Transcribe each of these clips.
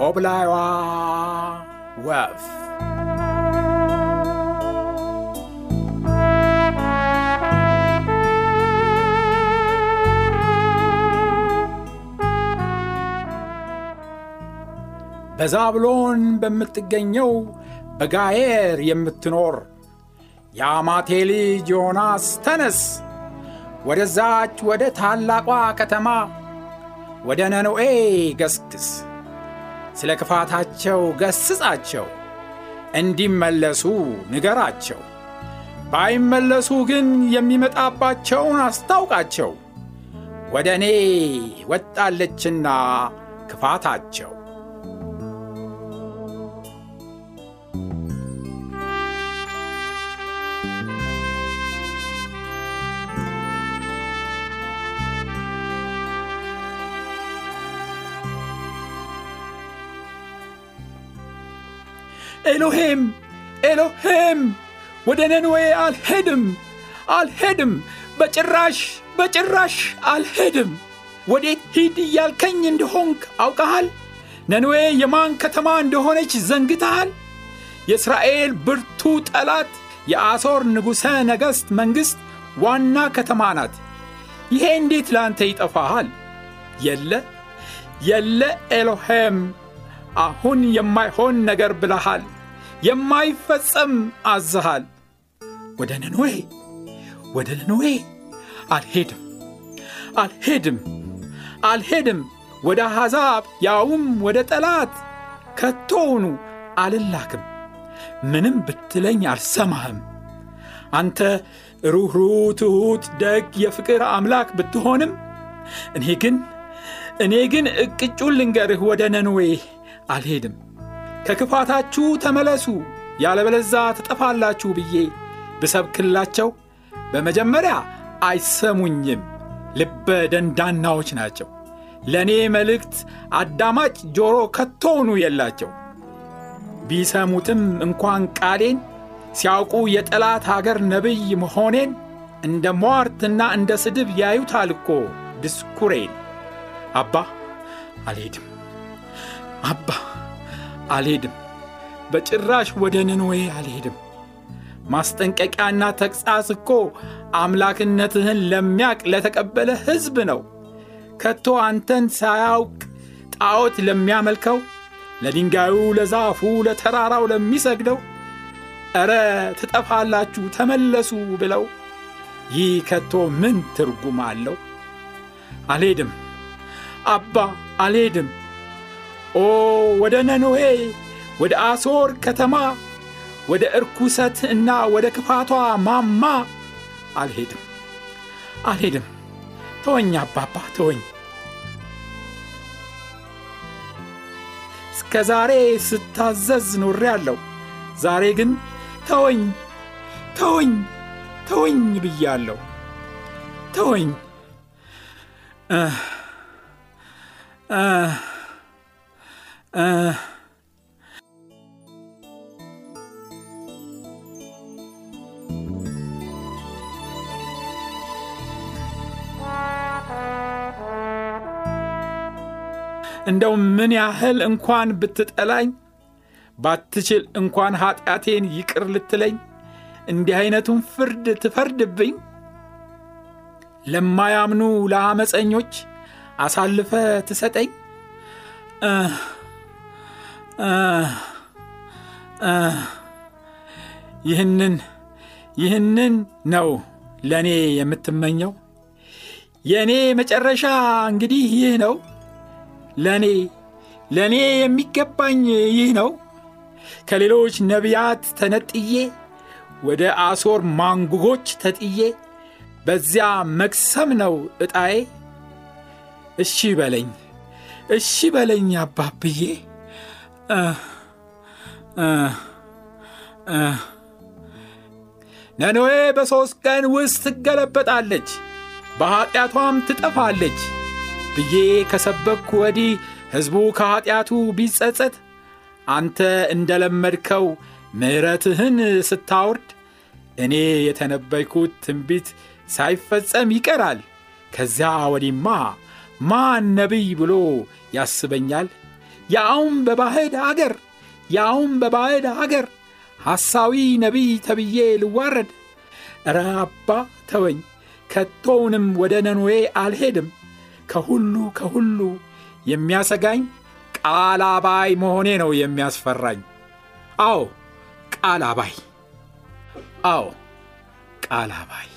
ኮብላይዋ ወፍ በዛብሎን በምትገኘው በጋየር የምትኖር የአማቴ ልጅ ዮናስ ተነስ፣ ወደዛች ወደ ታላቋ ከተማ ወደ ነነዌ ገስግስ ስለ ክፋታቸው ገስጻቸው፣ እንዲመለሱ ንገራቸው። ባይመለሱ ግን የሚመጣባቸውን አስታውቃቸው። ወደ እኔ ወጣለችና ክፋታቸው። ኤሎሄም ኤሎሄም ወደ ነነዌ አልሄድም አልሄድም፣ በጭራሽ በጭራሽ አልሄድም። ወዴት ሂድ እያልከኝ እንደሆንክ አውቀሃል? ነነዌ የማን ከተማ እንደሆነች ዘንግተሃል? የእስራኤል ብርቱ ጠላት የአሦር ንጉሠ ነገሥት መንግሥት ዋና ከተማ ናት። ይሄ እንዴት ለአንተ ይጠፋሃል? የለ የለ ኤሎሄም አሁን የማይሆን ነገር ብለሃል፣ የማይፈጸም አዝሃል። ወደ ነነዌ ወደ ነነዌ አልሄድም አልሄድም አልሄድም፣ ወደ አሕዛብ ያውም ወደ ጠላት ከቶውኑ አልላክም። ምንም ብትለኝ አልሰማህም። አንተ ሩኅሩህ፣ ትሑት፣ ደግ፣ የፍቅር አምላክ ብትሆንም እኔ ግን እኔ ግን እቅጩን ልንገርህ ወደ ነነዌ አልሄድም። ከክፋታችሁ ተመለሱ ያለበለዛ ትጠፋላችሁ ብዬ ብሰብክላቸው በመጀመሪያ አይሰሙኝም፣ ልበ ደንዳናዎች ናቸው። ለእኔ መልእክት አዳማጭ ጆሮ ከቶውኑ የላቸው። ቢሰሙትም እንኳን ቃሌን ሲያውቁ የጠላት አገር ነቢይ መሆኔን እንደ ሟርትና እንደ ስድብ ያዩታል እኮ ድስኩሬን። አባ አልሄድም አባ አልሄድም፣ በጭራሽ ወደ ነነዌ አልሄድም። ማስጠንቀቂያና ተግሣጽ እኮ አምላክነትህን ለሚያቅ ለተቀበለ ሕዝብ ነው። ከቶ አንተን ሳያውቅ ጣዖት ለሚያመልከው፣ ለድንጋዩ፣ ለዛፉ፣ ለተራራው ለሚሰግደው ኧረ ትጠፋላችሁ ተመለሱ ብለው ይህ ከቶ ምን ትርጉም አለው? አልሄድም አባ አልሄድም። ኦ ወደ ነነዌ ወደ አሦር ከተማ ወደ እርኩሰት እና ወደ ክፋቷ ማማ አልሄድም አልሄድም። ተወኝ አባባ ተወኝ። እስከ ዛሬ ስታዘዝ ኖሬአለሁ። ዛሬ ግን ተወኝ ተወኝ ተወኝ ብያለሁ። ተወኝ እንደው ምን ያህል እንኳን ብትጠላኝ ባትችል እንኳን ኀጢአቴን ይቅር ልትለኝ እንዲህ ዐይነቱን ፍርድ ትፈርድብኝ? ለማያምኑ ለአመፀኞች አሳልፈ ትሰጠኝ። ይህንን ይህንን ነው ለእኔ የምትመኘው? የእኔ መጨረሻ እንግዲህ ይህ ነው። ለእኔ ለእኔ የሚገባኝ ይህ ነው። ከሌሎች ነቢያት ተነጥዬ ወደ አሦር ማንጉጎች ተጥዬ በዚያ መክሰም ነው ዕጣዬ። እሺ በለኝ እሺ በለኝ አባብዬ ነነዌ በሦስት ቀን ውስጥ ትገለበጣለች በኀጢአቷም ትጠፋለች ብዬ ከሰበኩ ወዲህ ሕዝቡ ከኀጢአቱ ቢጸጸት አንተ እንደ ለመድከው ምሕረትህን ስታወርድ እኔ የተነበይኩት ትንቢት ሳይፈጸም ይቀራል። ከዚያ ወዲማ ማን ነቢይ ብሎ ያስበኛል? ያውም በባዕድ አገር ያውም በባዕድ አገር ሐሳዊ ነቢይ ተብዬ ልዋረድ። እረ አባ ተወኝ፣ ከቶውንም ወደ ነኖዌ አልሄድም። ከሁሉ ከሁሉ የሚያሰጋኝ ቃል አባይ መሆኔ ነው የሚያስፈራኝ። አዎ ቃል አባይ፣ አዎ ቃል አባይ።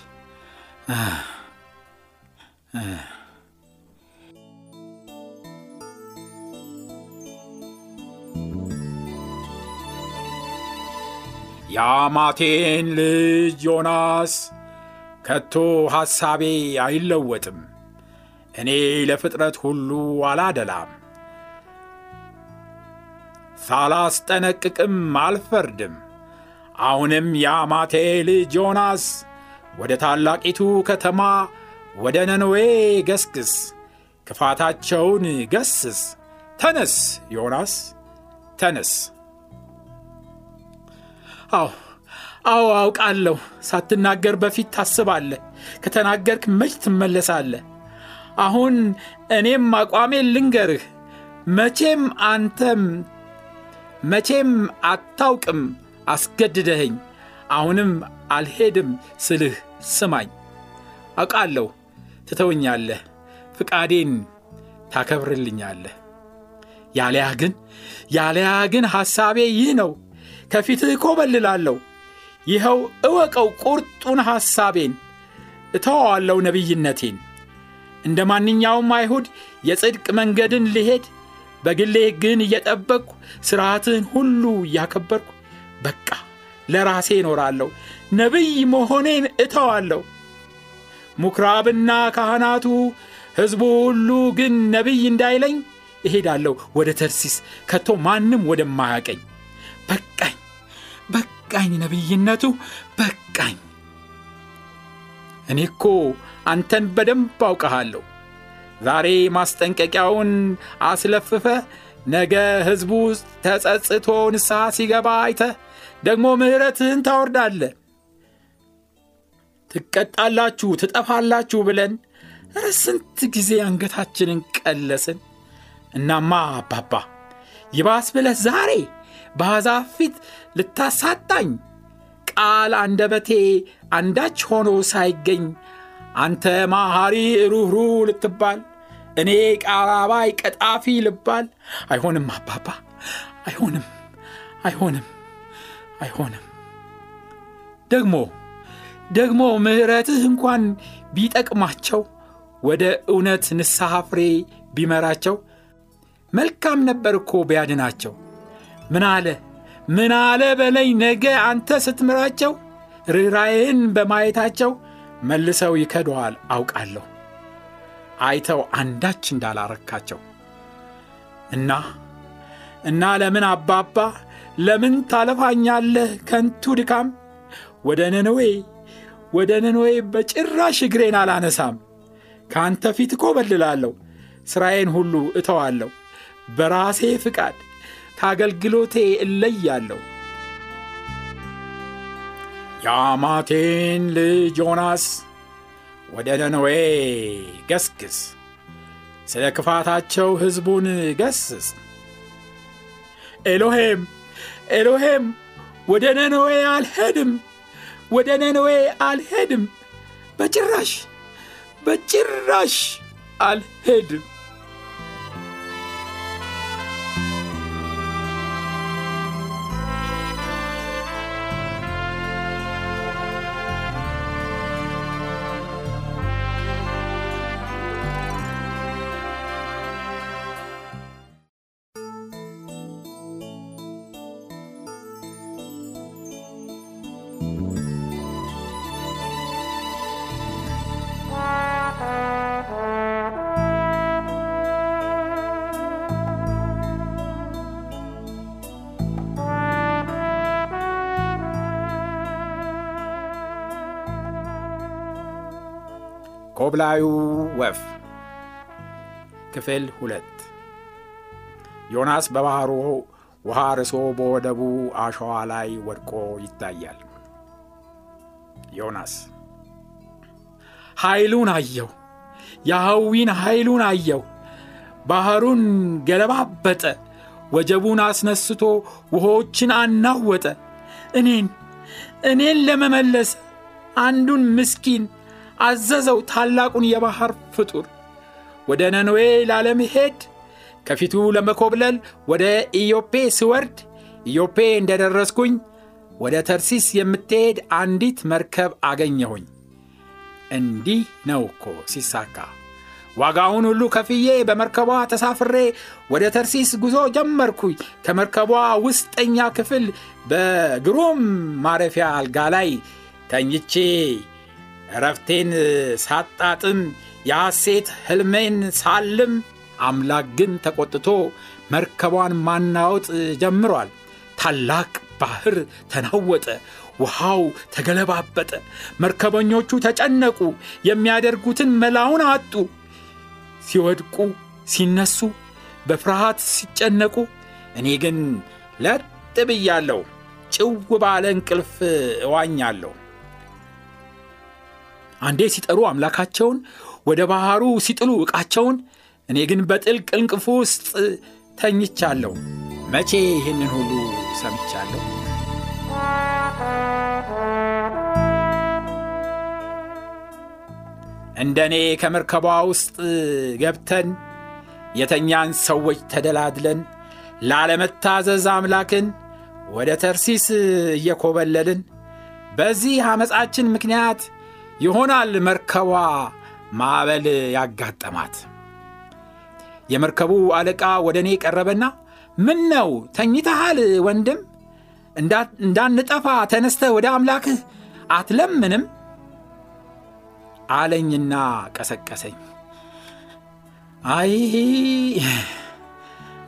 የአማቴን ልጅ ዮናስ ከቶ ሐሳቤ አይለወጥም። እኔ ለፍጥረት ሁሉ አላደላም፣ ሳላስጠነቅቅም አልፈርድም። አሁንም የአማቴ ልጅ ዮናስ ወደ ታላቂቱ ከተማ ወደ ነነዌ ገስግስ፣ ክፋታቸውን ገስስ። ተነስ ዮናስ ተነስ። አዎ አዎ አውቃለሁ። ሳትናገር በፊት ታስባለህ፣ ከተናገርክ መች ትመለሳለህ። አሁን እኔም አቋሜን ልንገርህ። መቼም አንተም መቼም አታውቅም አስገድደኸኝ። አሁንም አልሄድም ስልህ ስማኝ። አውቃለሁ ትተውኛለህ፣ ፍቃዴን ታከብርልኛለህ። ያለያ ግን ያለያ ግን ሐሳቤ ይህ ነው ከፊትህ እኮበልላለሁ። ይኸው እወቀው ቁርጡን ሐሳቤን፣ እተዋዋለሁ ነቢይነቴን። እንደ ማንኛውም አይሁድ የጽድቅ መንገድን ልሄድ፣ በግሌ ግን እየጠበቅሁ ሥርዓትህን ሁሉ እያከበርኩ በቃ ለራሴ እኖራለሁ፣ ነቢይ መሆኔን እተዋለሁ። ምኵራብና ካህናቱ ሕዝቡ ሁሉ ግን ነቢይ እንዳይለኝ እሄዳለሁ ወደ ተርሲስ ከቶ ማንም ወደማያቀኝ በቃኝ በቃኝ፣ ነቢይነቱ በቃኝ። እኔ እኮ አንተን በደንብ አውቀሃለሁ። ዛሬ ማስጠንቀቂያውን አስለፍፈ ነገ ሕዝቡ ተጸጽቶ ንስሐ ሲገባ አይተ ደግሞ ምሕረትህን ታወርዳለ። ትቀጣላችሁ፣ ትጠፋላችሁ ብለን ኧረ ስንት ጊዜ አንገታችንን ቀለስን። እናማ አባባ ይባስ ብለህ ዛሬ በአሕዛብ ፊት ልታሳጣኝ ቃል አንደበቴ አንዳች ሆኖ ሳይገኝ አንተ ማሐሪ ሩኅሩ ልትባል እኔ ቃል አባይ ቀጣፊ ልባል። አይሆንም አባባ፣ አይሆንም፣ አይሆንም፣ አይሆንም። ደግሞ ደግሞ ምሕረትህ እንኳን ቢጠቅማቸው ወደ እውነት ንስሐ ፍሬ ቢመራቸው መልካም ነበር እኮ ቢያድናቸው። ምን አለ? ምን አለ በለኝ ነገ አንተ ስትምራቸው ርኅራዬን በማየታቸው መልሰው ይከደዋል አውቃለሁ። አይተው አንዳች እንዳላረካቸው። እና እና ለምን አባባ ለምን ታለፋኛለህ ከንቱ ድካም? ወደ ነነዌ ወደ ነነዌ በጭራሽ እግሬን አላነሳም። ከአንተ ፊት እኮበልላለሁ ሥራዬን ሁሉ እተዋለሁ። በራሴ ፍቃድ ከአገልግሎቴ እለያለሁ። የአማቴን ልጅ ዮናስ ወደ ነነዌ ገስግስ፣ ስለ ክፋታቸው ሕዝቡን ገስጽ። ኤሎሄም ኤሎሄም ወደ ነነዌ አልሄድም፣ ወደ ነነዌ አልሄድም፣ በጭራሽ በጭራሽ አልሄድም። ኮብላዩ ወፍ ክፍል ሁለት ዮናስ በባሕሩ ውሃ ርሶ በወደቡ አሸዋ ላይ ወድቆ ይታያል። ዮናስ ኃይሉን አየው፣ የሐዊን ኃይሉን አየው። ባሕሩን ገለባበጠ፣ ወጀቡን አስነስቶ ውሆችን አናወጠ። እኔን እኔን ለመመለስ አንዱን ምስኪን አዘዘው ታላቁን የባሕር ፍጡር ወደ ነነዌ ላለመሄድ ከፊቱ ለመኮብለል ወደ ኢዮጴ ስወርድ ኢዮጴ እንደደረስኩኝ ወደ ተርሲስ የምትሄድ አንዲት መርከብ አገኘሁኝ። እንዲህ ነው እኮ ሲሳካ። ዋጋውን ሁሉ ከፍዬ በመርከቧ ተሳፍሬ ወደ ተርሲስ ጉዞ ጀመርኩኝ። ከመርከቧ ውስጠኛ ክፍል በግሩም ማረፊያ አልጋ ላይ ተኝቼ እረፍቴን ሳጣጥም የሐሴት ሕልሜን ሳልም አምላክ ግን ተቆጥቶ መርከቧን ማናወጥ ጀምሯል። ታላቅ ባሕር ተናወጠ፣ ውሃው ተገለባበጠ። መርከበኞቹ ተጨነቁ፣ የሚያደርጉትን መላውን አጡ። ሲወድቁ፣ ሲነሱ፣ በፍርሃት ሲጨነቁ፣ እኔ ግን ለጥ ብያለሁ፣ ጭው ባለ እንቅልፍ እዋኛለሁ። አንዴ ሲጠሩ አምላካቸውን ወደ ባሕሩ ሲጥሉ ዕቃቸውን፣ እኔ ግን በጥልቅ እንቅልፍ ውስጥ ተኝቻለሁ። መቼ ይህንን ሁሉ ሰምቻለሁ? እንደ እኔ ከመርከቧ ውስጥ ገብተን የተኛን ሰዎች ተደላድለን ላለመታዘዝ አምላክን ወደ ተርሲስ እየኮበለልን በዚህ ዓመፃችን ምክንያት ይሆናል መርከቧ ማዕበል ያጋጠማት። የመርከቡ አለቃ ወደ እኔ ቀረበና ምን ነው ተኝተሃል ወንድም? እንዳንጠፋ ተነስተ ወደ አምላክህ አትለምንም አለኝና ቀሰቀሰኝ። አይ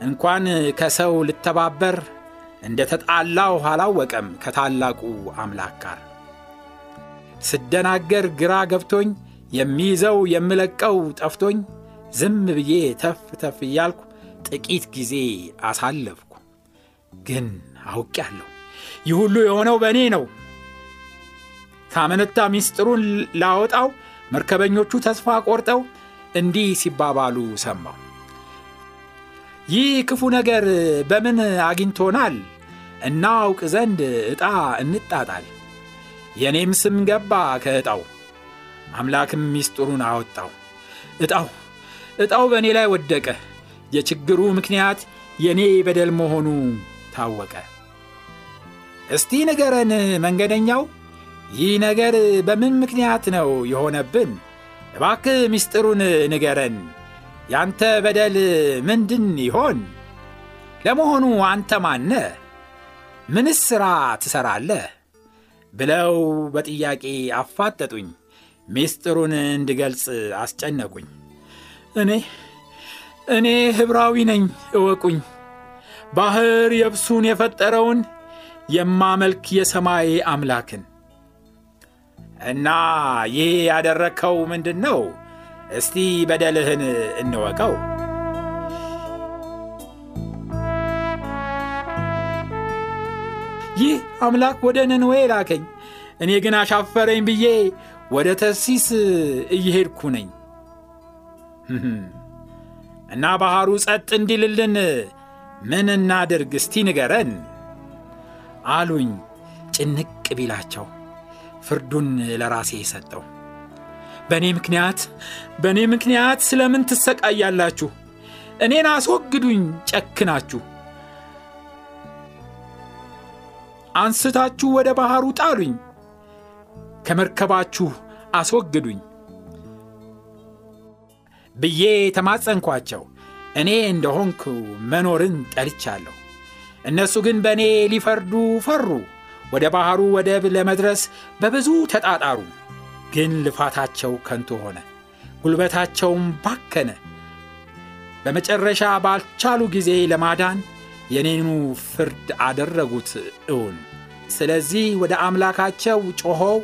እንኳን ከሰው ልተባበር እንደ ተጣላሁ አላወቀም ከታላቁ አምላክ ጋር ስደናገር ግራ ገብቶኝ የሚይዘው የምለቀው ጠፍቶኝ ዝም ብዬ ተፍ ተፍ እያልኩ ጥቂት ጊዜ አሳለፍኩ። ግን አውቄአለሁ ይህ ሁሉ የሆነው በእኔ ነው። ካመነታ ምስጢሩን ላወጣው መርከበኞቹ ተስፋ ቆርጠው እንዲህ ሲባባሉ ሰማሁ። ይህ ክፉ ነገር በምን አግኝቶናል? እናውቅ ዘንድ ዕጣ እንጣጣል። የእኔም ስም ገባ ከዕጣው፣ አምላክም ምስጢሩን አወጣው። ዕጣው ዕጣው በእኔ ላይ ወደቀ። የችግሩ ምክንያት የእኔ በደል መሆኑ ታወቀ። እስቲ ንገረን መንገደኛው፣ ይህ ነገር በምን ምክንያት ነው የሆነብን? እባክህ ምስጢሩን ንገረን። ያንተ በደል ምንድን ይሆን? ለመሆኑ አንተ ማነ? ምንስ ሥራ ትሠራለህ? ብለው በጥያቄ አፋጠጡኝ። ምስጢሩን እንድገልጽ አስጨነቁኝ። እኔ እኔ ኅብራዊ ነኝ እወቁኝ። ባሕር የብሱን የፈጠረውን የማመልክ የሰማይ አምላክን እና ይህ ያደረግከው ምንድን ነው? እስቲ በደልህን እንወቀው። ይህ አምላክ ወደ ነነዌ ላከኝ። እኔ ግን አሻፈረኝ ብዬ ወደ ተርሲስ እየሄድኩ ነኝ እና ባሕሩ ጸጥ እንዲልልን ምን እናድርግ እስቲ ንገረን አሉኝ። ጭንቅ ቢላቸው ፍርዱን ለራሴ ሰጠው። በእኔ ምክንያት በእኔ ምክንያት ስለምን ትሰቃያላችሁ? እኔን አስወግዱኝ ጨክናችሁ አንስታችሁ ወደ ባሕሩ ጣሉኝ፣ ከመርከባችሁ አስወግዱኝ ብዬ ተማጸንኳቸው። እኔ እንደሆንኩ መኖርን ጠልቻለሁ። እነሱ ግን በእኔ ሊፈርዱ ፈሩ። ወደ ባሕሩ ወደብ ለመድረስ በብዙ ተጣጣሩ። ግን ልፋታቸው ከንቱ ሆነ፣ ጉልበታቸውም ባከነ። በመጨረሻ ባልቻሉ ጊዜ ለማዳን የኔኑ ፍርድ አደረጉት እውን። ስለዚህ ወደ አምላካቸው ጮኸው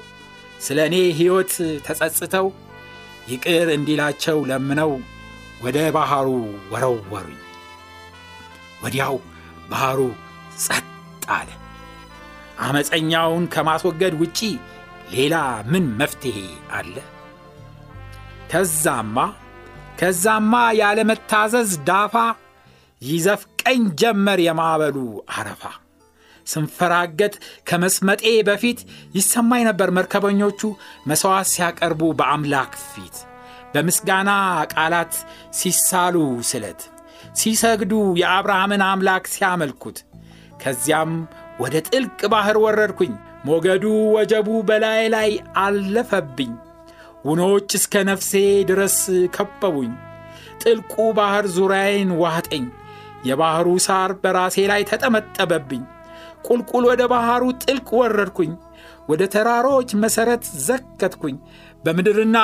ስለ እኔ ሕይወት ተጸጽተው ይቅር እንዲላቸው ለምነው ወደ ባሕሩ ወረወሩኝ። ወዲያው ባሕሩ ጸጥ አለ። ዓመፀኛውን ከማስወገድ ውጪ ሌላ ምን መፍትሔ አለ? ከዛማ ከዛማ ያለመታዘዝ ዳፋ ይዘፍቀኝ ጀመር የማዕበሉ አረፋ። ስንፈራገጥ ከመስመጤ በፊት ይሰማኝ ነበር መርከበኞቹ መሥዋዕት ሲያቀርቡ በአምላክ ፊት በምስጋና ቃላት ሲሳሉ ስለት ሲሰግዱ የአብርሃምን አምላክ ሲያመልኩት ከዚያም ወደ ጥልቅ ባሕር ወረድኩኝ። ሞገዱ ወጀቡ በላይ ላይ አለፈብኝ። ውኖች እስከ ነፍሴ ድረስ ከበቡኝ። ጥልቁ ባሕር ዙሪያዬን ዋጠኝ። የባሕሩ ሳር በራሴ ላይ ተጠመጠበብኝ። ቁልቁል ወደ ባሕሩ ጥልቅ ወረድኩኝ። ወደ ተራሮች መሠረት ዘከትኩኝ። በምድርና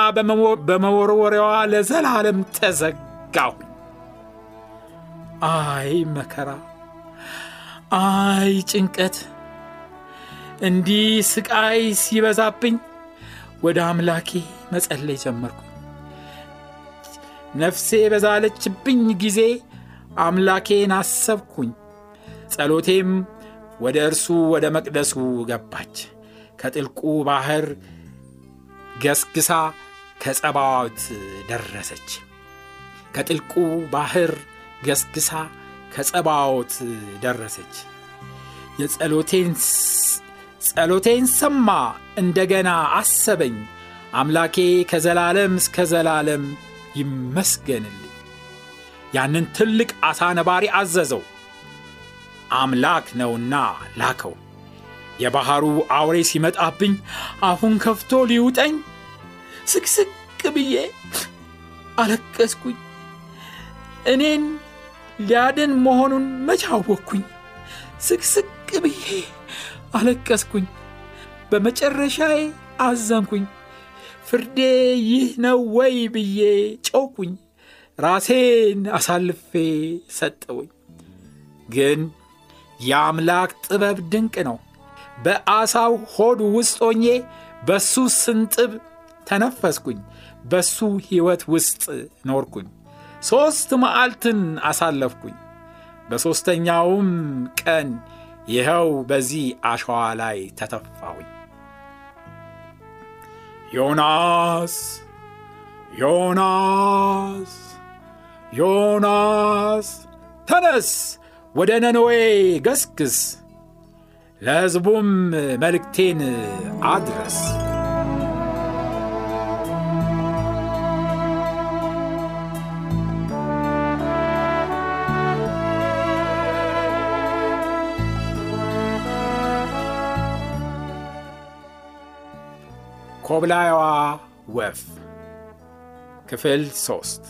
በመወርወሪያዋ ለዘላለም ተዘጋሁኝ። አይ መከራ፣ አይ ጭንቀት፣ እንዲህ ስቃይ ሲበዛብኝ ወደ አምላኬ መጸለይ ጀመርኩኝ። ነፍሴ በዛለችብኝ ጊዜ አምላኬን አሰብኩኝ። ጸሎቴም ወደ እርሱ ወደ መቅደሱ ገባች። ከጥልቁ ባሕር ገስግሳ ከጸባዖት ደረሰች። ከጥልቁ ባሕር ገስግሳ ከጸባዖት ደረሰች። የጸሎቴን ሰማ፣ እንደገና አሰበኝ። አምላኬ ከዘላለም እስከ ዘላለም ይመስገንልኝ። ያንን ትልቅ ዓሣ ነባሪ አዘዘው፣ አምላክ ነውና ላከው። የባሕሩ አውሬ ሲመጣብኝ አፉን ከፍቶ ሊውጠኝ ስቅስቅ ብዬ አለቀስኩኝ። እኔን ሊያድን መሆኑን መቼ አወቅኩኝ? ስቅስቅ ብዬ አለቀስኩኝ። በመጨረሻዬ አዘንኩኝ። ፍርዴ ይህ ነው ወይ ብዬ ጮኩኝ። ራሴን አሳልፌ ሰጠውኝ። ግን የአምላክ ጥበብ ድንቅ ነው። በአሳው ሆድ ውስጥ ሆኜ በሱ ስንጥብ ተነፈስኩኝ። በሱ ሕይወት ውስጥ ኖርኩኝ። ሦስት መዓልትን አሳለፍኩኝ። በሦስተኛውም ቀን ይኸው በዚህ አሸዋ ላይ ተተፋሁኝ። ዮናስ ዮናስ ዮናስ ተነስ፣ ወደ ነነዌ ገስግስ፣ ለሕዝቡም መልእክቴን አድረስ። ኮብላይዋ ወፍ ክፍል ሶስት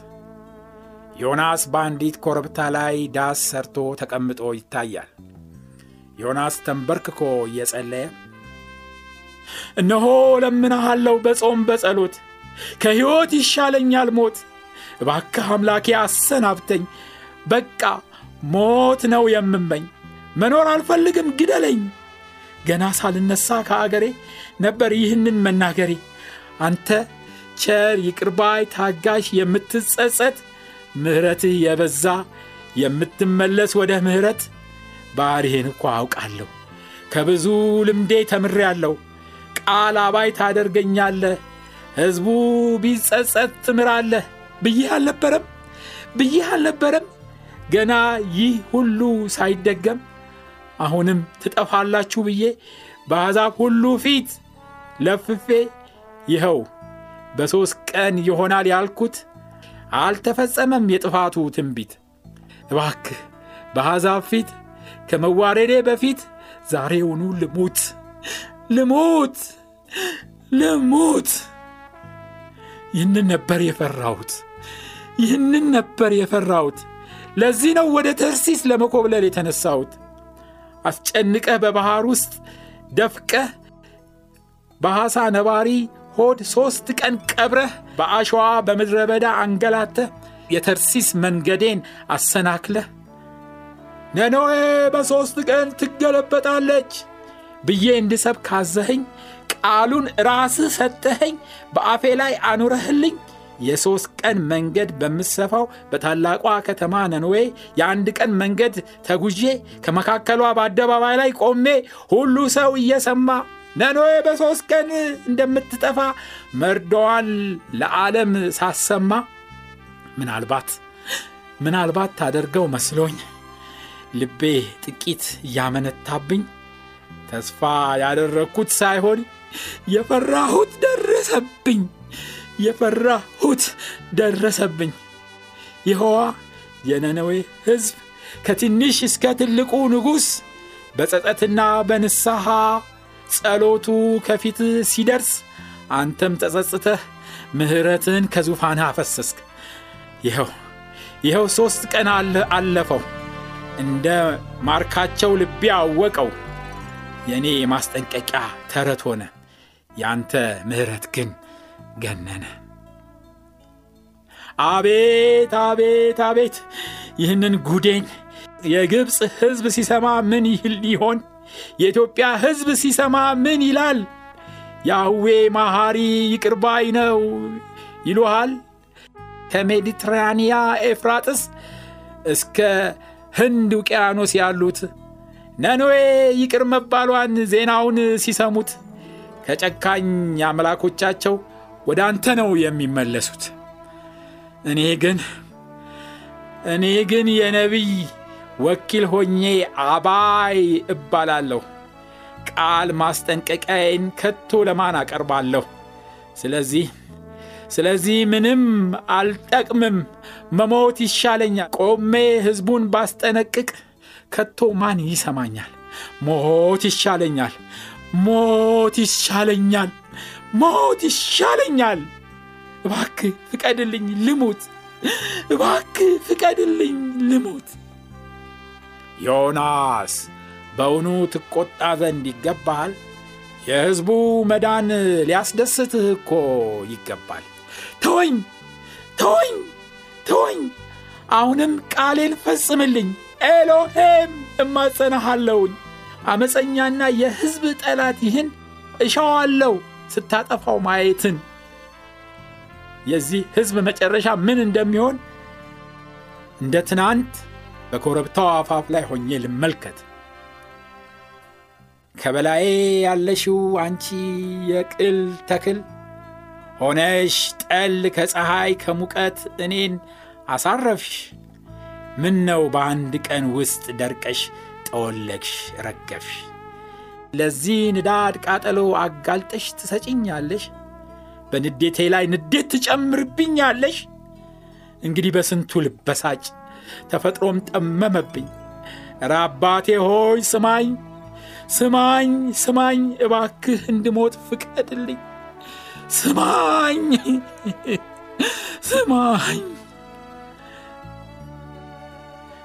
ዮናስ በአንዲት ኮረብታ ላይ ዳስ ሰርቶ ተቀምጦ ይታያል። ዮናስ ተንበርክኮ እየጸለየ እነሆ ለምንሃለው በጾም በጸሎት ከሕይወት ይሻለኛል ሞት፣ እባክህ አምላኬ አሰናብተኝ፣ በቃ ሞት ነው የምመኝ፣ መኖር አልፈልግም ግደለኝ። ገና ሳልነሳ ከአገሬ ነበር ይህንን መናገሬ። አንተ ቸር ይቅርባይ ታጋሽ የምትጸጸት ምሕረትህ የበዛ የምትመለስ ወደ ምሕረት ባሕርህን እኳ አውቃለሁ። ከብዙ ልምዴ ተምሬአለሁ። ቃል አባይ ታደርገኛለህ፣ ሕዝቡ ቢጸጸት ትምራለህ ብዬህ አልነበረም ብዬህ አልነበረም? ገና ይህ ሁሉ ሳይደገም አሁንም ትጠፋላችሁ ብዬ በአሕዛብ ሁሉ ፊት ለፍፌ ይኸው በሦስት ቀን ይሆናል ያልኩት አልተፈጸመም የጥፋቱ ትንቢት። እባክህ በአሕዛብ ፊት ከመዋረዴ በፊት ዛሬውኑ ልሙት ልሙት ልሙት። ይህንን ነበር የፈራሁት፣ ይህንን ነበር የፈራሁት። ለዚህ ነው ወደ ተርሲስ ለመኮብለል የተነሳሁት። አስጨንቀህ በባሕር ውስጥ ደፍቀህ በሐሳ ነባሪ ሆድ ሦስት ቀን ቀብረህ በአሸዋ በምድረ በዳ አንገላተህ የተርሲስ መንገዴን አሰናክለህ ነነዌ በሦስት ቀን ትገለበጣለች ብዬ እንድሰብ ካዘኸኝ ቃሉን ራስህ ሰጠኸኝ በአፌ ላይ አኑረህልኝ የሦስት ቀን መንገድ በምሰፋው በታላቋ ከተማ ነነዌ የአንድ ቀን መንገድ ተጉዤ ከመካከሏ በአደባባይ ላይ ቆሜ ሁሉ ሰው እየሰማ ነነዌ በሦስት ቀን እንደምትጠፋ መርዶዋን ለዓለም ሳሰማ ምናልባት ምናልባት ታደርገው መስሎኝ ልቤ ጥቂት እያመነታብኝ ተስፋ ያደረግኩት ሳይሆን የፈራሁት ደረሰብኝ። የፈራሁት ደረሰብኝ። ይኸዋ የነነዌ ሕዝብ ከትንሽ እስከ ትልቁ ንጉሥ በጸጸትና በንስሐ ጸሎቱ ከፊት ሲደርስ አንተም ተጸጽተህ ምሕረትን ከዙፋንህ አፈሰስክ። ይኸው ይኸው ሦስት ቀን አለፈው። እንደ ማርካቸው ልቤ አወቀው። የእኔ ማስጠንቀቂያ ተረት ሆነ። ያንተ ምሕረት ግን ገነነ። አቤት አቤት አቤት! ይህንን ጉዴን የግብፅ ሕዝብ ሲሰማ ምን ይል ይሆን የኢትዮጵያ ሕዝብ ሲሰማ ምን ይላል? ያህዌ ማሐሪ ይቅርባይ ነው ይሉሃል? ከሜዲትራንያ ኤፍራጥስ እስከ ህንድ ውቅያኖስ ያሉት ነነዌ ይቅር መባሏን ዜናውን ሲሰሙት ከጨካኝ አምላኮቻቸው ወደ አንተ ነው የሚመለሱት። እኔ ግን እኔ ግን የነቢይ ወኪል ሆኜ አባይ እባላለሁ። ቃል ማስጠንቀቂያዬን ከቶ ለማን አቀርባለሁ? ስለዚህ ስለዚህ ምንም አልጠቅምም። መሞት ይሻለኛል። ቆሜ ሕዝቡን ባስጠነቅቅ ከቶ ማን ይሰማኛል? ሞት ይሻለኛል። ሞት ይሻለኛል። ሞት ይሻለኛል። እባክ ፍቀድልኝ ልሙት። እባክ ፍቀድልኝ ልሙት ዮናስ በውኑ ትቈጣ ዘንድ ይገባሃል? የሕዝቡ መዳን ሊያስደስትህ እኮ ይገባል። ተወኝ ተወኝ ተወኝ! አሁንም ቃሌን ፈጽምልኝ። ኤሎሄም እማጸናሃለውኝ አመፀኛና የሕዝብ ጠላት ይህን እሻዋለው ስታጠፋው ማየትን። የዚህ ሕዝብ መጨረሻ ምን እንደሚሆን እንደ ትናንት በኮረብታው አፋፍ ላይ ሆኜ ልመልከት። ከበላዬ ያለሽው አንቺ የቅል ተክል ሆነሽ ጠል ከፀሐይ ከሙቀት እኔን አሳረፍሽ። ምን ነው በአንድ ቀን ውስጥ ደርቀሽ ጠወለግሽ ረገፍሽ? ለዚህ ንዳድ ቃጠሎ አጋልጠሽ ትሰጭኛለሽ በንዴቴ ላይ ንዴት ትጨምርብኛለሽ? እንግዲህ በስንቱ ልበሳጭ ተፈጥሮም ጠመመብኝ። ኧረ አባቴ ሆይ ስማኝ ስማኝ ስማኝ እባክህ እንድሞት ፍቀድልኝ። ስማኝ ስማኝ።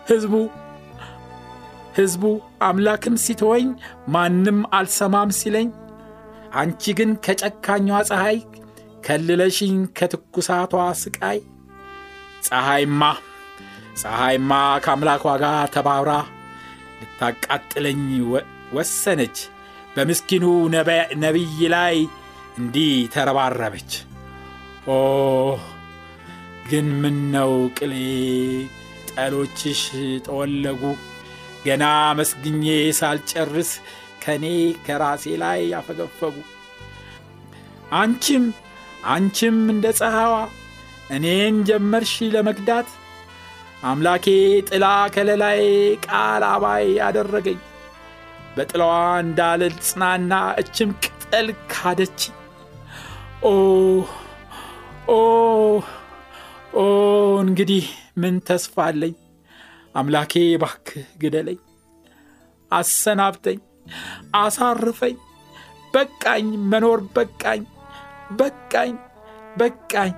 ሕዝቡ ሕዝቡ አምላክም ሲተወኝ ማንም አልሰማም ሲለኝ አንቺ ግን ከጨካኟ ፀሐይ ከልለሽኝ ከትኩሳቷ ስቃይ። ፀሐይማ ፀሐይማ ከአምላኳ ጋር ተባብራ ልታቃጥለኝ ወሰነች። በምስኪኑ ነቢይ ላይ እንዲህ ተረባረበች። ኦ ግን ምን ነው ቅሌ! ጠሎችሽ ጠወለጉ ገና መስግኜ ሳልጨርስ ከእኔ ከራሴ ላይ ያፈገፈጉ አንቺም አንቺም እንደ ፀሐዋ እኔን ጀመርሽ ለመግዳት አምላኬ ጥላ ከለላይ ቃል አባይ አደረገኝ። በጥላዋ እንዳልል ጽናና እችም ቅጠል ካደች ኦ ኦ ኦ እንግዲህ ምን ተስፋ አለኝ? አምላኬ ባክህ ግደለኝ አሰናብተኝ አሳርፈኝ በቃኝ መኖር በቃኝ በቃኝ በቃኝ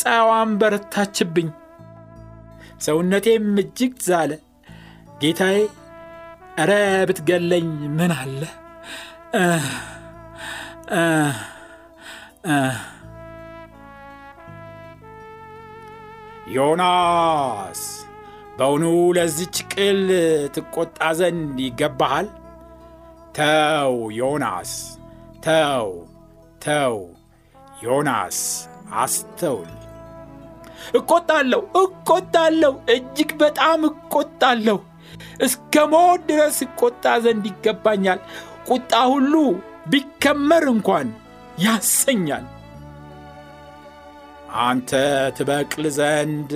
ፀሐዋን በረታችብኝ ሰውነቴም እጅግ ዛለ ጌታዬ እረ ብትገለኝ ምን አለ ዮናስ በውኑ ለዚች ቅል ትቆጣ ዘንድ ይገባሃል? ተው ዮናስ ተው ተው ዮናስ አስተውል። እቆጣለሁ እቆጣለሁ፣ እጅግ በጣም እቆጣለሁ። እስከ ሞት ድረስ እቆጣ ዘንድ ይገባኛል። ቁጣ ሁሉ ቢከመር እንኳን ያሰኛል። አንተ ትበቅል ዘንድ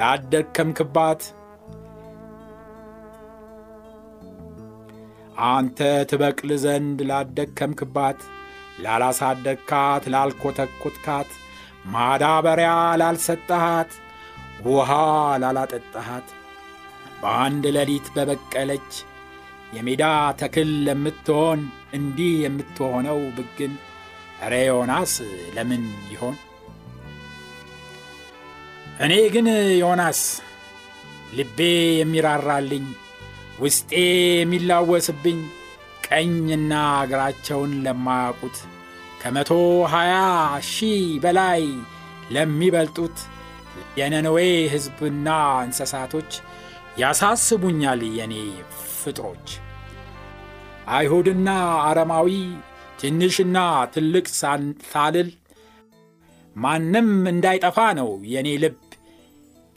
ላደከምክባት አንተ ትበቅል ዘንድ ላደከምክባት ላላሳደግካት ላልኮተኮትካት ማዳበሪያ ላልሰጠሃት ውሃ ላላጠጣሃት በአንድ ሌሊት በበቀለች የሜዳ ተክል ለምትሆን እንዲህ የምትሆነው ብግን ኧረ ዮናስ ለምን ይሆን? እኔ ግን ዮናስ ልቤ የሚራራልኝ ውስጤ የሚላወስብኝ ቀኝና እግራቸውን ለማያውቁት ከመቶ ሀያ ሺህ በላይ ለሚበልጡት የነነዌ ሕዝብና እንስሳቶች ያሳስቡኛል የኔ ፍጥሮች። አይሁድና አረማዊ ትንሽና ትልቅ ሳልል ማንም እንዳይጠፋ ነው የኔ ልብ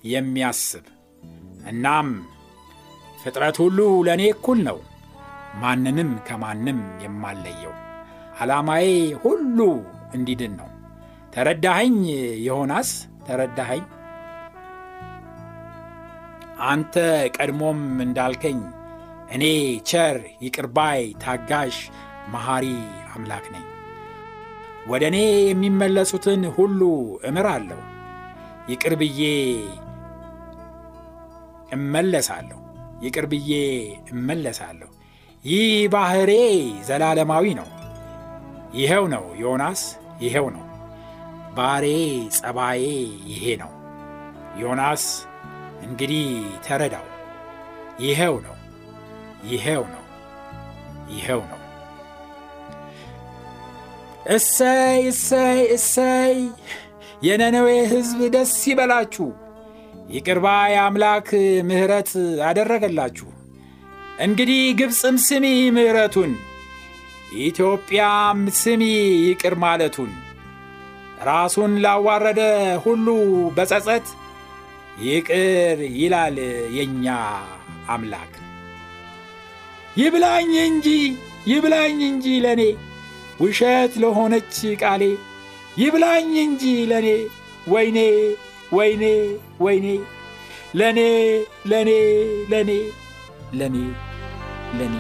የሚያስብ። እናም ፍጥረት ሁሉ ለእኔ እኩል ነው፣ ማንንም ከማንም የማለየው። ዓላማዬ ሁሉ እንዲድን ነው። ተረዳኸኝ ዮናስ? ተረዳኸኝ? አንተ ቀድሞም እንዳልከኝ እኔ ቸር፣ ይቅርባይ፣ ታጋሽ፣ መሐሪ አምላክ ነኝ። ወደ እኔ የሚመለሱትን ሁሉ እምራለሁ፣ ይቅር ብዬ እመለሳለሁ፣ ይቅር እመለሳለሁ። ይህ ባሕሬ ዘላለማዊ ነው። ይኸው ነው ዮናስ፣ ይኸው ነው ባሬ፣ ጸባዬ ይሄ ነው ዮናስ። እንግዲህ ተረዳው። ይኸው ነው ይኸው ነው ይኸው ነው። እሰይ እሰይ እሰይ! የነነዌ ሕዝብ ደስ ይበላችሁ፣ ይቅርባ የአምላክ ምሕረት አደረገላችሁ። እንግዲህ ግብፅም ስሚ ምሕረቱን፣ ኢትዮጵያም ስሚ ይቅር ማለቱን። ራሱን ላዋረደ ሁሉ በጸጸት ይቅር ይላል የእኛ አምላክ። ይብላኝ እንጂ ይብላኝ እንጂ ለእኔ ውሸት ለሆነች ቃሌ ይብላኝ እንጂ ለእኔ ወይኔ ወይኔ ወይኔ ለእኔ ለእኔ ለእኔ ለእኔ ለእኔ